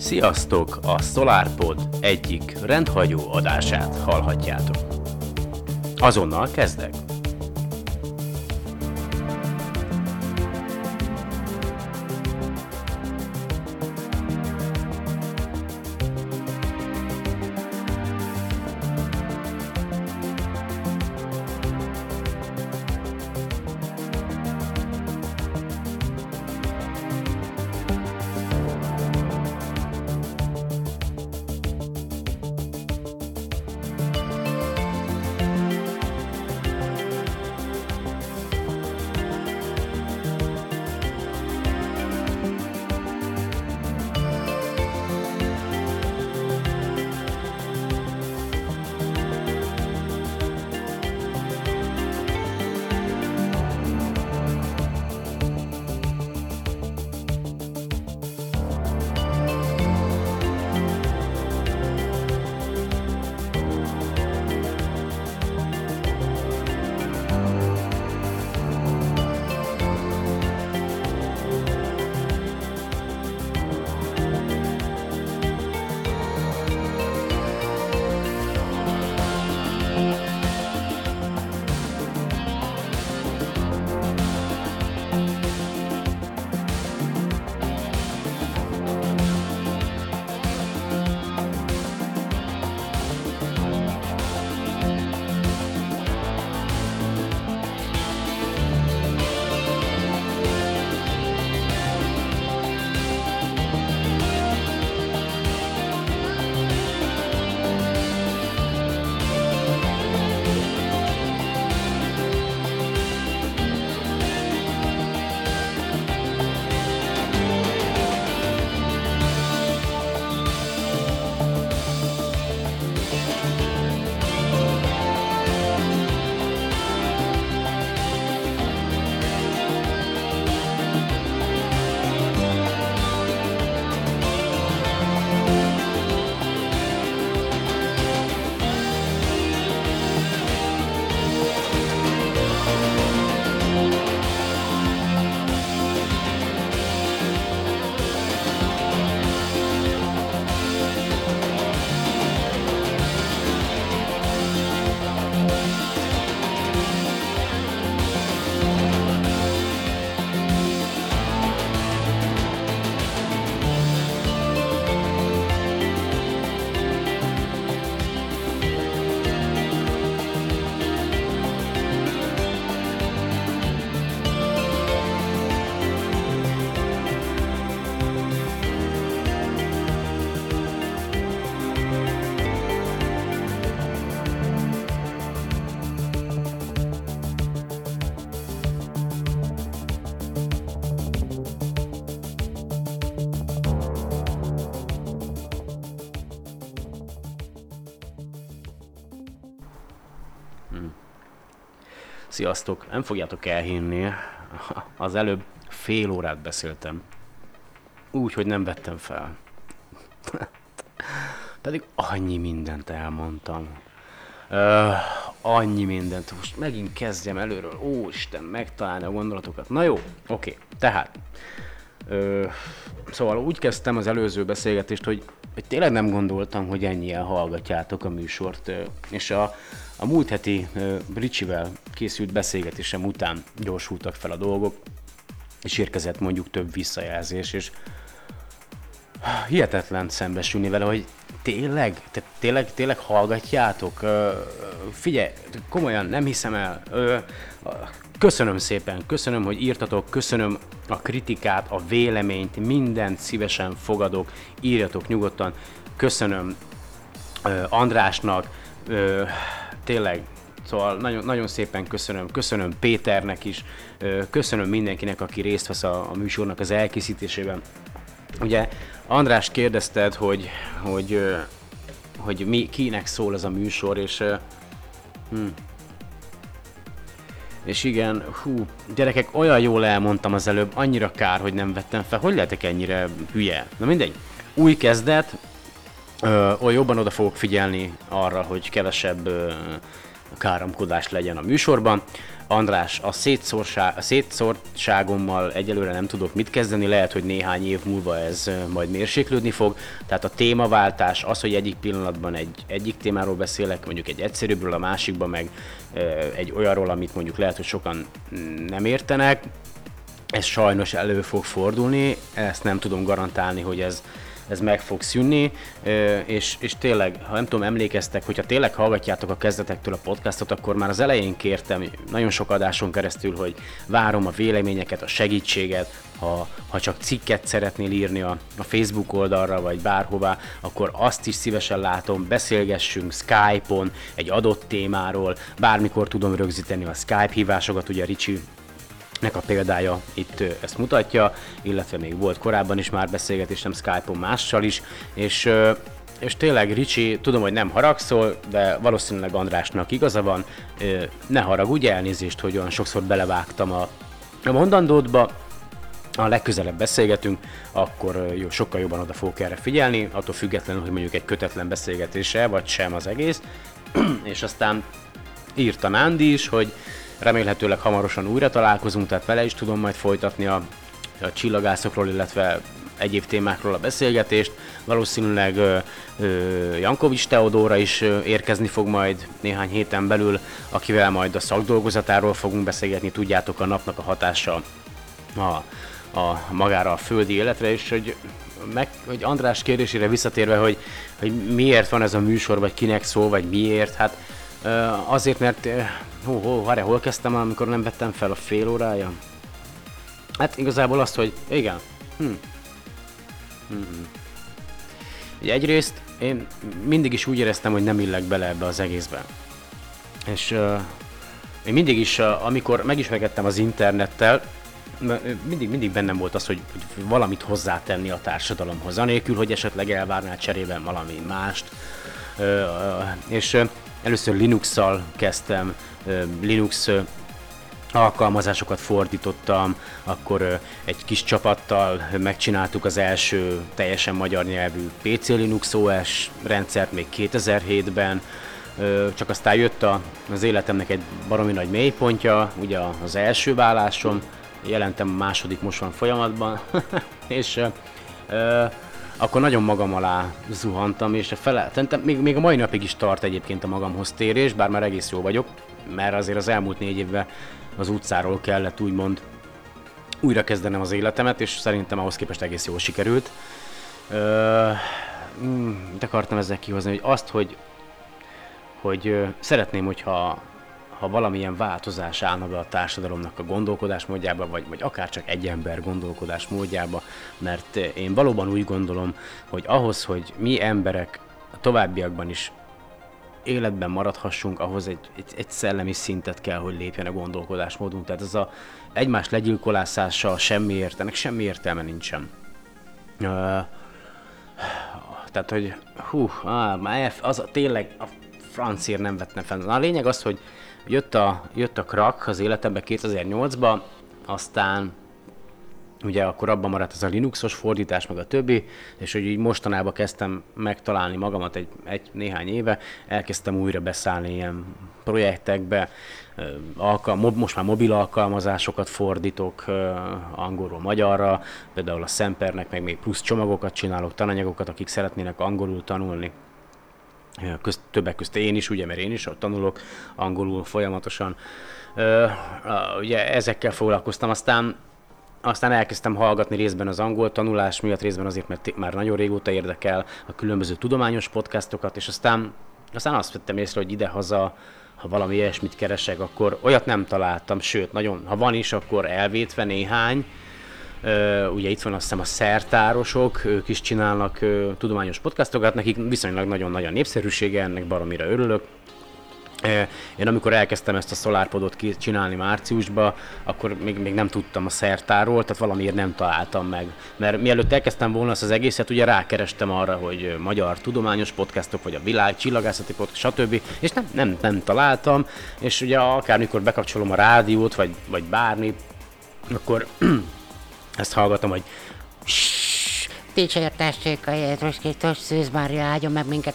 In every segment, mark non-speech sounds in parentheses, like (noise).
Sziasztok! A SolarPod egyik rendhagyó adását hallhatjátok. Azonnal kezdek! Sziasztok! Nem fogjátok elhinni, az előbb fél órát beszéltem. Úgy, hogy nem vettem fel. Pedig annyi mindent elmondtam. Uh, annyi mindent. Most megint kezdjem előről. Ó, Isten, megtalálni a gondolatokat. Na jó, oké. Tehát, uh, szóval úgy kezdtem az előző beszélgetést, hogy, hogy tényleg nem gondoltam, hogy ennyien hallgatjátok a műsort. És a, a múlt heti Ricsivel készült beszélgetésem után gyorsultak fel a dolgok, és érkezett mondjuk több visszajelzés, és hihetetlen szembesülni vele, hogy tényleg, te, tényleg, tényleg hallgatjátok? Uh, figyelj, komolyan nem hiszem el. Köszönöm szépen, köszönöm, hogy írtatok, köszönöm a kritikát, a véleményt, mindent szívesen fogadok, írjatok nyugodtan. Köszönöm Andrásnak, tényleg Szóval nagyon, nagyon szépen köszönöm, köszönöm Péternek is, köszönöm mindenkinek, aki részt vesz a, a műsornak az elkészítésében. Ugye András kérdezted, hogy, hogy, hogy mi, kinek szól ez a műsor, és hm, és igen, hú, gyerekek, olyan jól elmondtam az előbb, annyira kár, hogy nem vettem fel. Hogy lehetek ennyire hülye? Na mindegy. Új kezdet, ö, jobban oda fogok figyelni arra, hogy kevesebb ö, káromkodás legyen a műsorban. András, a, a szétszórtságommal egyelőre nem tudok mit kezdeni, lehet, hogy néhány év múlva ez majd mérséklődni fog. Tehát a témaváltás, az, hogy egyik pillanatban egy, egyik témáról beszélek, mondjuk egy egyszerűbbről, a másikban meg egy olyanról, amit mondjuk lehet, hogy sokan nem értenek, ez sajnos elő fog fordulni, ezt nem tudom garantálni, hogy ez, ez meg fog szűnni, és, és tényleg, ha nem tudom, emlékeztek, hogyha tényleg hallgatjátok a kezdetektől a podcastot, akkor már az elején kértem, nagyon sok adáson keresztül, hogy várom a véleményeket, a segítséget, ha, ha csak cikket szeretnél írni a, a Facebook oldalra, vagy bárhová, akkor azt is szívesen látom, beszélgessünk Skype-on egy adott témáról, bármikor tudom rögzíteni a Skype hívásokat, ugye Ricsi nek a példája itt ezt mutatja, illetve még volt korábban is már beszélgetésem Skype-on mással is, és és tényleg Ricsi, tudom, hogy nem haragszol, de valószínűleg Andrásnak igaza van, ne haragudj, elnézést, hogy olyan sokszor belevágtam a, a mondandódba, a legközelebb beszélgetünk, akkor jó, sokkal jobban oda fogok erre figyelni, attól függetlenül, hogy mondjuk egy kötetlen beszélgetése, vagy sem az egész. (clears throat) és aztán írta Nándi is, hogy remélhetőleg hamarosan újra találkozunk, tehát vele is tudom majd folytatni a, a csillagászokról, illetve egyéb témákról a beszélgetést. Valószínűleg Jankovics Teodóra is érkezni fog majd néhány héten belül, akivel majd a szakdolgozatáról fogunk beszélgetni, tudjátok a napnak a hatása a, a magára a földi életre, és hogy, meg, hogy András kérdésére visszatérve, hogy, hogy miért van ez a műsor, vagy kinek szól, vagy miért, hát Azért, mert hó, hó, várjál, hol kezdtem, amikor nem vettem fel a fél órája? Hát igazából azt, hogy igen. Hm. Hm. Ugye egyrészt én mindig is úgy éreztem, hogy nem illek bele ebbe az egészbe. És uh, én mindig is, uh, amikor megismerkedtem az internettel, mindig, mindig bennem volt az, hogy, hogy valamit hozzátenni a társadalomhoz, anélkül, hogy esetleg elvárnál cserében valami mást. Uh, uh, és uh, Először Linux-szal kezdtem, Linux alkalmazásokat fordítottam, akkor egy kis csapattal megcsináltuk az első teljesen magyar nyelvű PC Linux OS rendszert még 2007-ben, csak aztán jött az életemnek egy baromi nagy mélypontja, ugye az első vállásom, jelentem a második most van folyamatban, (laughs) és akkor nagyon magam alá zuhantam, és a fele, még, még a mai napig is tart egyébként a magamhoz térés, bár már egész jó vagyok, mert azért az elmúlt négy évben az utcáról kellett úgymond újra kezdenem az életemet, és szerintem ahhoz képest egész jól sikerült. Ö, mm, mit akartam ezzel kihozni, hogy azt, hogy, hogy szeretném, hogyha ha valamilyen változás állna be a társadalomnak a gondolkodás módjába, vagy, vagy akár csak egy ember gondolkodás módjába, mert én valóban úgy gondolom, hogy ahhoz, hogy mi emberek a továbbiakban is életben maradhassunk, ahhoz egy, egy, egy szellemi szintet kell, hogy lépjen a gondolkodásmódunk. Tehát ez a egymás legyilkolászása semmi értenek, semmi értelme nincsen. Tehát, hogy hú, ah, az a, tényleg a francír nem vettem fel. Na, a lényeg az, hogy Jött a, jött a krak az életembe 2008-ba, aztán ugye akkor abban maradt ez a Linuxos fordítás, meg a többi, és hogy így mostanában kezdtem megtalálni magamat egy, egy néhány éve, elkezdtem újra beszállni ilyen projektekbe, alkal, most már mobil alkalmazásokat fordítok angolról magyarra, például a Sempernek meg még plusz csomagokat csinálok, tananyagokat, akik szeretnének angolul tanulni, közt, többek közt én is, ugye, mert én is tanulok angolul folyamatosan. Ugye ezekkel foglalkoztam, aztán aztán elkezdtem hallgatni részben az angol tanulás miatt, részben azért, mert már nagyon régóta érdekel a különböző tudományos podcastokat, és aztán, aztán azt vettem észre, hogy idehaza, ha valami ilyesmit keresek, akkor olyat nem találtam, sőt, nagyon, ha van is, akkor elvétve néhány, Uh, ugye itt van azt hiszem a szertárosok, ők is csinálnak uh, tudományos podcastokat, nekik viszonylag nagyon nagy a népszerűsége, ennek baromira örülök. Uh, én amikor elkezdtem ezt a SolarPodot csinálni márciusban, akkor még, még nem tudtam a szertáról, tehát valamiért nem találtam meg. Mert mielőtt elkezdtem volna ezt az egészet, ugye rákerestem arra, hogy magyar tudományos podcastok, vagy a világ, csillagászati podcast, stb. És nem, nem, nem találtam, és ugye akármikor bekapcsolom a rádiót, vagy, vagy bármi, akkor (clears throat) ezt hallgatom, hogy Dicsértessék a Jézus Krisztus, Szűz Mária áldjon meg minket.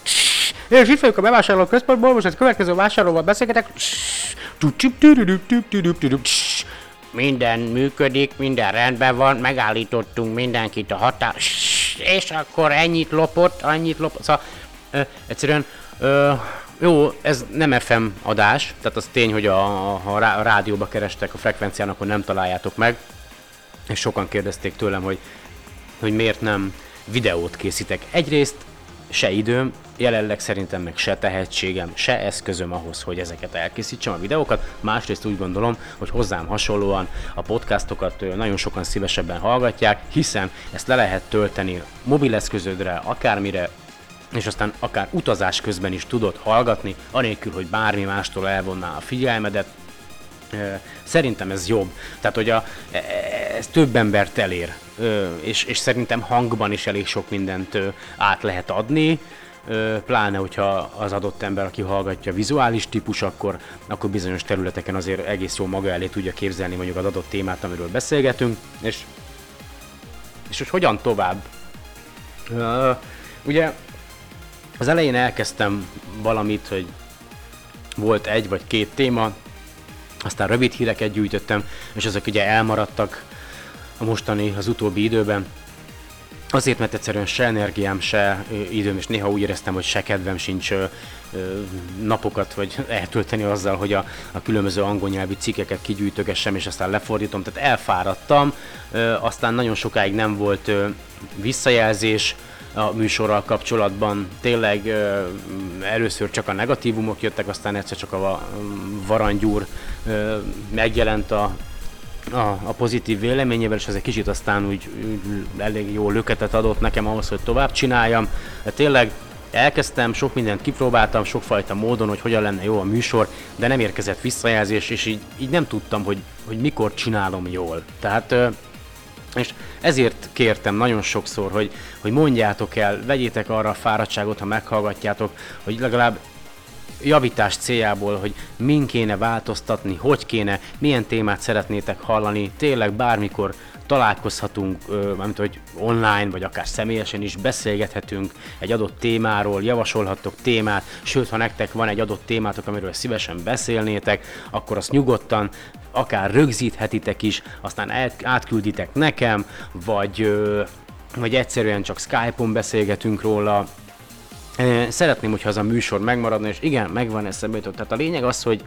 És itt vagyok a bevásárló központból, most egy következő vásárlóval beszélgetek. Minden működik, minden rendben van, megállítottunk mindenkit a határ, és akkor ennyit lopott, annyit lopott, szóval ö, egyszerűen ö, jó, ez nem FM adás, tehát az tény, hogy a, ha a rádióba kerestek a frekvencián, akkor nem találjátok meg, és sokan kérdezték tőlem, hogy, hogy miért nem videót készítek. Egyrészt se időm, jelenleg szerintem meg se tehetségem, se eszközöm ahhoz, hogy ezeket elkészítsem a videókat. Másrészt úgy gondolom, hogy hozzám hasonlóan a podcastokat nagyon sokan szívesebben hallgatják, hiszen ezt le lehet tölteni mobileszközödre, akármire, és aztán akár utazás közben is tudod hallgatni, anélkül, hogy bármi mástól elvonná a figyelmedet. Szerintem ez jobb. Tehát, hogy a, e, ez több embert elér, és, és szerintem hangban is elég sok mindent át lehet adni, pláne, hogyha az adott ember, aki hallgatja vizuális típus, akkor, akkor bizonyos területeken azért egész jó maga elé tudja képzelni mondjuk az adott témát, amiről beszélgetünk, és, és hogy hogyan tovább. Ugye az elején elkezdtem valamit, hogy volt egy vagy két téma, aztán rövid híreket gyűjtöttem, és ezek ugye elmaradtak a mostani, az utóbbi időben. Azért, mert egyszerűen se energiám, se időm, és néha úgy éreztem, hogy se kedvem sincs napokat vagy (laughs) eltölteni azzal, hogy a, a különböző angol nyelvű cikkeket kigyűjtögessem, és aztán lefordítom. Tehát elfáradtam, aztán nagyon sokáig nem volt visszajelzés, a műsorral kapcsolatban. Tényleg először csak a negatívumok jöttek, aztán egyszer csak a varangyúr megjelent a, a, a pozitív véleményével, és ez egy kicsit aztán úgy, úgy elég jó löketet adott nekem ahhoz, hogy tovább csináljam. De tényleg elkezdtem, sok mindent kipróbáltam, sokfajta módon, hogy hogyan lenne jó a műsor, de nem érkezett visszajelzés, és így, így nem tudtam, hogy, hogy mikor csinálom jól. Tehát és ezért kértem nagyon sokszor, hogy, hogy mondjátok el, vegyétek arra a fáradtságot, ha meghallgatjátok, hogy legalább javítás céljából, hogy min kéne változtatni, hogy kéne, milyen témát szeretnétek hallani, tényleg bármikor találkozhatunk, mármint hogy online, vagy akár személyesen is beszélgethetünk egy adott témáról, javasolhattok témát, sőt, ha nektek van egy adott témátok, amiről szívesen beszélnétek, akkor azt nyugodtan akár rögzíthetitek is, aztán átkülditek nekem, vagy, vagy egyszerűen csak Skype-on beszélgetünk róla, Szeretném, hogyha az a műsor megmaradna, és igen, megvan eszembe jutott. Tehát a lényeg az, hogy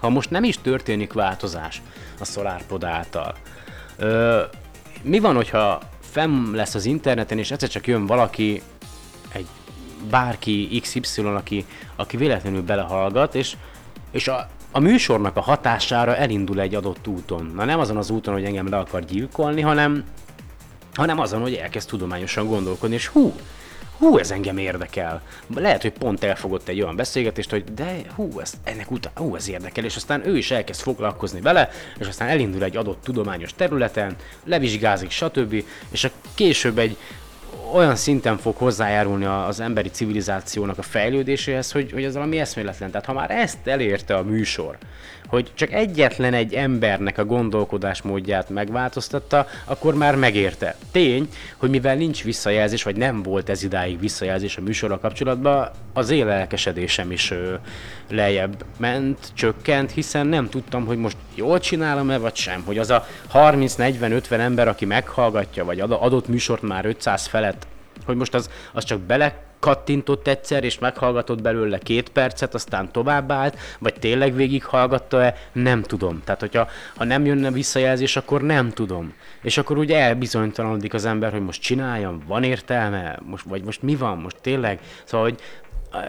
ha most nem is történik változás a SolarPod által, mi van, hogyha fenn lesz az interneten, és egyszer csak jön valaki, egy bárki XY, aki, aki véletlenül belehallgat, és, és a, a műsornak a hatására elindul egy adott úton. Na nem azon az úton, hogy engem le akar gyilkolni, hanem, hanem azon, hogy elkezd tudományosan gondolkodni, és hú, hú, ez engem érdekel. Lehet, hogy pont elfogott egy olyan beszélgetést, hogy de hú, ez, ennek után, hú, ez érdekel, és aztán ő is elkezd foglalkozni vele, és aztán elindul egy adott tudományos területen, levizsgázik, stb. És a később egy olyan szinten fog hozzájárulni az emberi civilizációnak a fejlődéséhez, hogy, hogy az valami eszméletlen. Tehát ha már ezt elérte a műsor, hogy csak egyetlen egy embernek a gondolkodásmódját megváltoztatta, akkor már megérte. Tény, hogy mivel nincs visszajelzés, vagy nem volt ez idáig visszajelzés a műsorral kapcsolatban, az élelkesedésem is ö, lejjebb ment, csökkent, hiszen nem tudtam, hogy most jól csinálom-e, vagy sem. Hogy az a 30-40-50 ember, aki meghallgatja, vagy adott műsort már 500 felett, hogy most az, az csak bele kattintott egyszer, és meghallgatott belőle két percet, aztán tovább állt, vagy tényleg végighallgatta-e, nem tudom. Tehát, hogyha ha nem jönne visszajelzés, akkor nem tudom. És akkor ugye elbizonytalanodik az ember, hogy most csináljam, van értelme, most, vagy most mi van, most tényleg. Szóval, hogy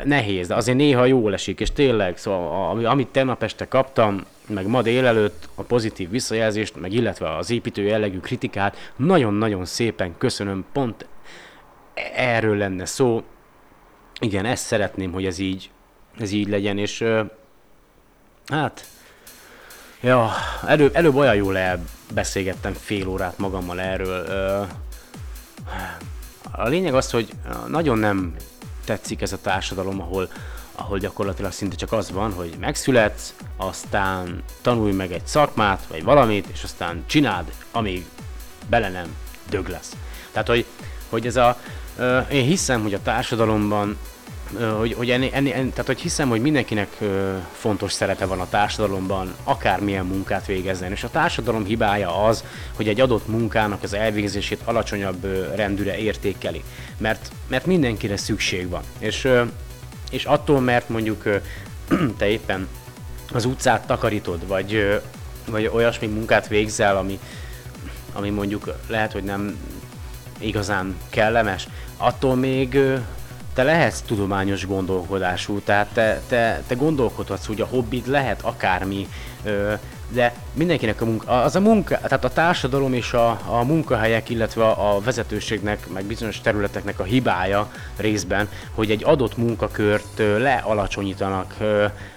nehéz, de azért néha jól esik, és tényleg, szóval amit tegnap este kaptam, meg ma délelőtt a pozitív visszajelzést, meg illetve az építő jellegű kritikát, nagyon-nagyon szépen köszönöm, pont erről lenne szó, igen, ezt szeretném, hogy ez így, ez így legyen, és hát, ja, előbb, előbb olyan jól elbeszélgettem fél órát magammal erről. a lényeg az, hogy nagyon nem tetszik ez a társadalom, ahol, ahol gyakorlatilag szinte csak az van, hogy megszületsz, aztán tanulj meg egy szakmát, vagy valamit, és aztán csináld, amíg bele nem dög lesz. Tehát, hogy, hogy ez a, én hiszem, hogy a társadalomban hogy, hogy, enni, enni, enni, tehát, hogy hiszem, hogy mindenkinek fontos szerepe van a társadalomban, akármilyen munkát végezzen. És a társadalom hibája az, hogy egy adott munkának az elvégzését alacsonyabb rendűre értékeli. Mert, mert mindenkire szükség van. És, és attól, mert mondjuk (clears throat) te éppen az utcát takarítod, vagy, vagy olyasmi munkát végzel, ami, ami mondjuk lehet, hogy nem igazán kellemes, attól még te lehetsz tudományos gondolkodású, tehát te, te, te gondolkodhatsz, hogy a hobbid lehet akármi, de mindenkinek a munka, az a munka, tehát a társadalom és a, a munkahelyek, illetve a vezetőségnek, meg bizonyos területeknek a hibája részben, hogy egy adott munkakört lealacsonyítanak,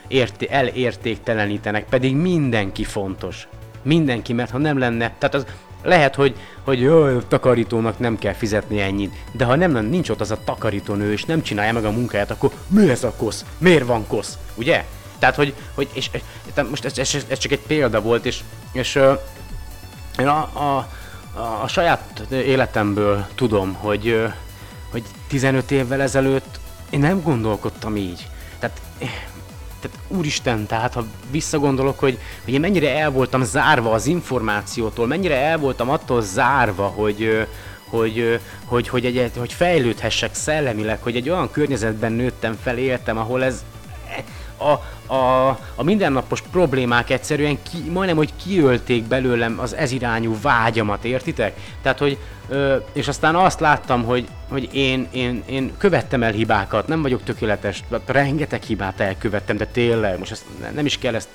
érté, elértéktelenítenek, pedig mindenki fontos. Mindenki, mert ha nem lenne, tehát az, lehet, hogy, hogy jó, takarítónak nem kell fizetni ennyit, de ha nem, nincs ott az a takarítónő, és nem csinálja meg a munkáját, akkor mi ez a kosz? Miért van kosz? Ugye? Tehát, hogy, hogy és, és most ez, ez, ez, csak egy példa volt, és, és én a, a, a, a saját életemből tudom, hogy, hogy 15 évvel ezelőtt én nem gondolkodtam így. Tehát tehát úristen, tehát ha visszagondolok, hogy, hogy én mennyire el voltam zárva az információtól, mennyire el voltam attól zárva, hogy, hogy, hogy, hogy, egy, hogy fejlődhessek szellemileg, hogy egy olyan környezetben nőttem fel, éltem, ahol ez a, a, a mindennapos problémák egyszerűen ki, majdnem, hogy kiölték belőlem az ezirányú vágyamat, értitek? Tehát, hogy, ö, és aztán azt láttam, hogy, hogy én, én, én követtem el hibákat, nem vagyok tökéletes, rengeteg hibát elkövettem, de tényleg, most ezt nem is kell ezt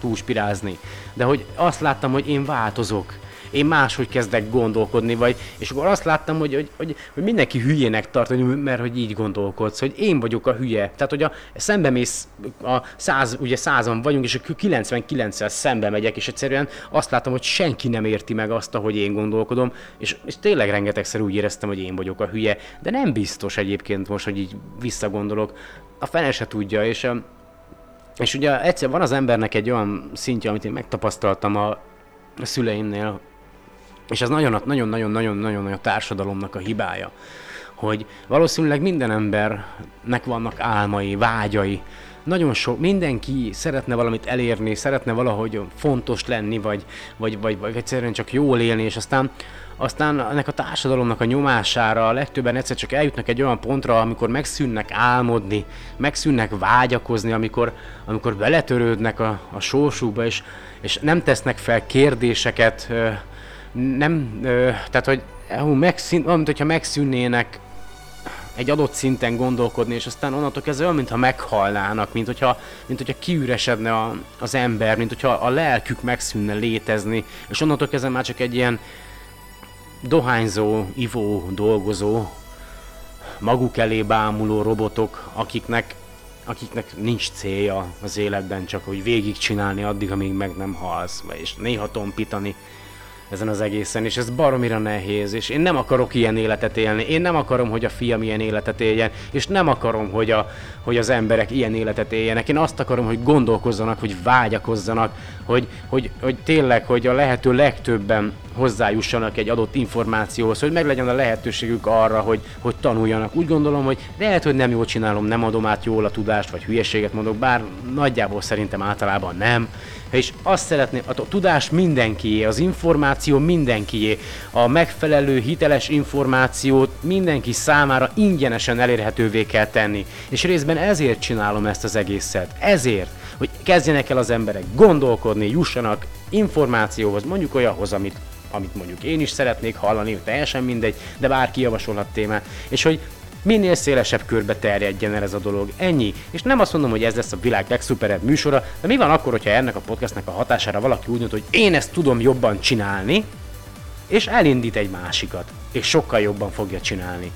túlspirázni, de hogy azt láttam, hogy én változok, én máshogy kezdek gondolkodni, vagy, és akkor azt láttam, hogy, hogy, hogy, hogy mindenki hülyének tart, mert hogy így gondolkodsz, hogy én vagyok a hülye. Tehát, hogy a szembe mész, a száz, ugye százan vagyunk, és a 99-szel szembe megyek, és egyszerűen azt látom, hogy senki nem érti meg azt, ahogy én gondolkodom, és, és tényleg rengetegszer úgy éreztem, hogy én vagyok a hülye, de nem biztos egyébként most, hogy így visszagondolok. A fene se tudja, és és ugye egyszer van az embernek egy olyan szintje, amit én megtapasztaltam a szüleimnél, és ez nagyon-nagyon-nagyon-nagyon a társadalomnak a hibája, hogy valószínűleg minden embernek vannak álmai, vágyai, nagyon sok, mindenki szeretne valamit elérni, szeretne valahogy fontos lenni, vagy, vagy, vagy, vagy egyszerűen csak jól élni, és aztán aztán ennek a társadalomnak a nyomására a legtöbben egyszer csak eljutnak egy olyan pontra, amikor megszűnnek álmodni, megszűnnek vágyakozni, amikor, amikor beletörődnek a, a sorsukba, és, és nem tesznek fel kérdéseket, nem, ö, tehát hogy hú, megszín, olyan, hogyha megszűnnének egy adott szinten gondolkodni, és aztán onnantól kezdve olyan, mintha meghalnának, mint hogyha, mint hogyha kiüresedne a, az ember, mint hogyha a lelkük megszűnne létezni, és onnantól kezdve már csak egy ilyen dohányzó, ivó, dolgozó, maguk elé bámuló robotok, akiknek, akiknek nincs célja az életben, csak hogy végigcsinálni addig, amíg meg nem halsz, és néha tompítani ezen az egészen, és ez baromira nehéz, és én nem akarok ilyen életet élni, én nem akarom, hogy a fiam ilyen életet éljen, és nem akarom, hogy, a, hogy az emberek ilyen életet éljenek. Én azt akarom, hogy gondolkozzanak, hogy vágyakozzanak, hogy, hogy, hogy tényleg, hogy a lehető legtöbben hozzájussanak egy adott információhoz, hogy meglegyen a lehetőségük arra, hogy, hogy tanuljanak. Úgy gondolom, hogy lehet, hogy nem jól csinálom, nem adom át jól a tudást, vagy hülyeséget mondok, bár nagyjából szerintem általában nem. És azt szeretném, a tudás mindenkié, az információ mindenkié, a megfelelő, hiteles információt mindenki számára ingyenesen elérhetővé kell tenni. És részben ezért csinálom ezt az egészet. Ezért, hogy kezdjenek el az emberek gondolkodni, jussanak információhoz, mondjuk olyanhoz, amit amit mondjuk én is szeretnék hallani, teljesen mindegy, de bárki javasolhat témát, és hogy minél szélesebb körbe terjedjen el ez a dolog. Ennyi. És nem azt mondom, hogy ez lesz a világ legszuperebb műsora, de mi van akkor, hogyha ennek a podcastnek a hatására valaki úgy mondja, hogy én ezt tudom jobban csinálni, és elindít egy másikat, és sokkal jobban fogja csinálni.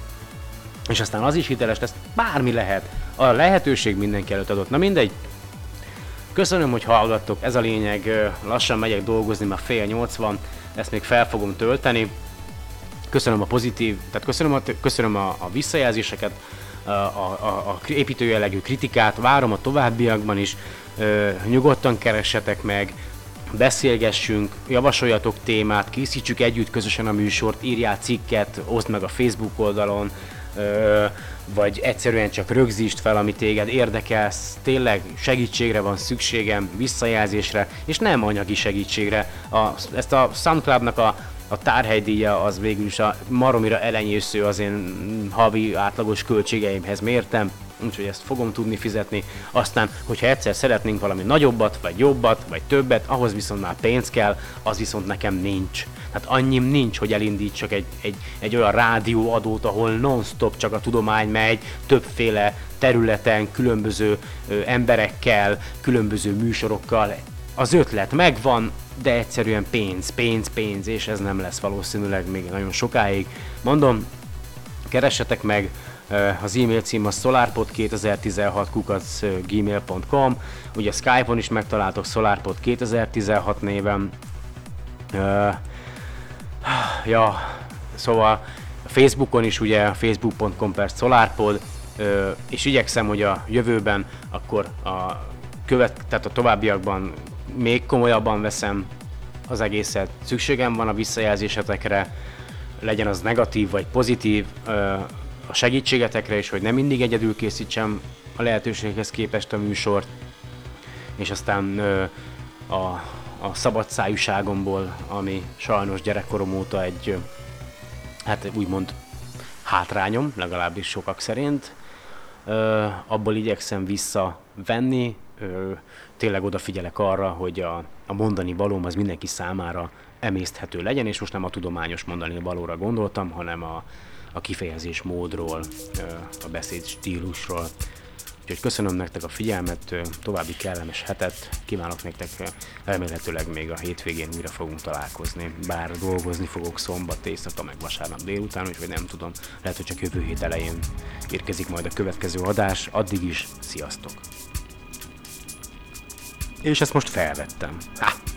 És aztán az is hiteles lesz, bármi lehet. A lehetőség mindenki előtt adott. Na mindegy, Köszönöm, hogy hallgattok, ez a lényeg, lassan megyek dolgozni, már fél nyolc van, ezt még fel fogom tölteni. Köszönöm a pozitív, tehát köszönöm a, köszönöm a, a visszajelzéseket, a, a, a építőjellegű kritikát, várom a továbbiakban is, nyugodtan keressetek meg, beszélgessünk, javasoljatok témát, készítsük együtt közösen a műsort, írjál cikket, oszd meg a Facebook oldalon, vagy egyszerűen csak rögzítsd fel, ami téged érdekelsz, tényleg segítségre van szükségem, visszajelzésre, és nem anyagi segítségre. A, ezt a SoundCloud-nak a, a tárhelydíja az végül is a maromira elenyésző az én havi átlagos költségeimhez mértem, úgyhogy ezt fogom tudni fizetni. Aztán, hogyha egyszer szeretnénk valami nagyobbat, vagy jobbat, vagy többet, ahhoz viszont már pénz kell, az viszont nekem nincs. Tehát annyim nincs, hogy elindítsak egy, egy, egy olyan rádióadót, ahol non-stop csak a tudomány megy, többféle területen, különböző ö, emberekkel, különböző műsorokkal. Az ötlet megvan, de egyszerűen pénz, pénz, pénz, és ez nem lesz valószínűleg még nagyon sokáig. Mondom, keressetek meg, az e-mail cím a solarpod2016 gmail.com ugye Skype-on is megtaláltok solarpod2016 néven. Ja, szóval Facebookon is ugye facebook.com per solarpod, és igyekszem, hogy a jövőben akkor a követ, tehát a továbbiakban még komolyabban veszem az egészet. Szükségem van a visszajelzésetekre, legyen az negatív vagy pozitív, a segítségetekre is, hogy nem mindig egyedül készítsem a lehetőséghez képest a műsort, és aztán a, a szabadszájúságomból, ami sajnos gyerekkorom óta egy, hát úgymond hátrányom, legalábbis sokak szerint, abból igyekszem visszavenni, tényleg odafigyelek arra, hogy a, a mondani valóm az mindenki számára emészthető legyen, és most nem a tudományos mondani valóra gondoltam, hanem a, a kifejezés módról, a beszéd stílusról. Úgyhogy köszönöm nektek a figyelmet, további kellemes hetet kívánok nektek, remélhetőleg még a hétvégén újra fogunk találkozni, bár dolgozni fogok szombat éjszaka, meg vasárnap délután, úgyhogy nem tudom, lehet, hogy csak jövő hét elején érkezik majd a következő adás, addig is, sziasztok! És ezt most felvettem. Ha!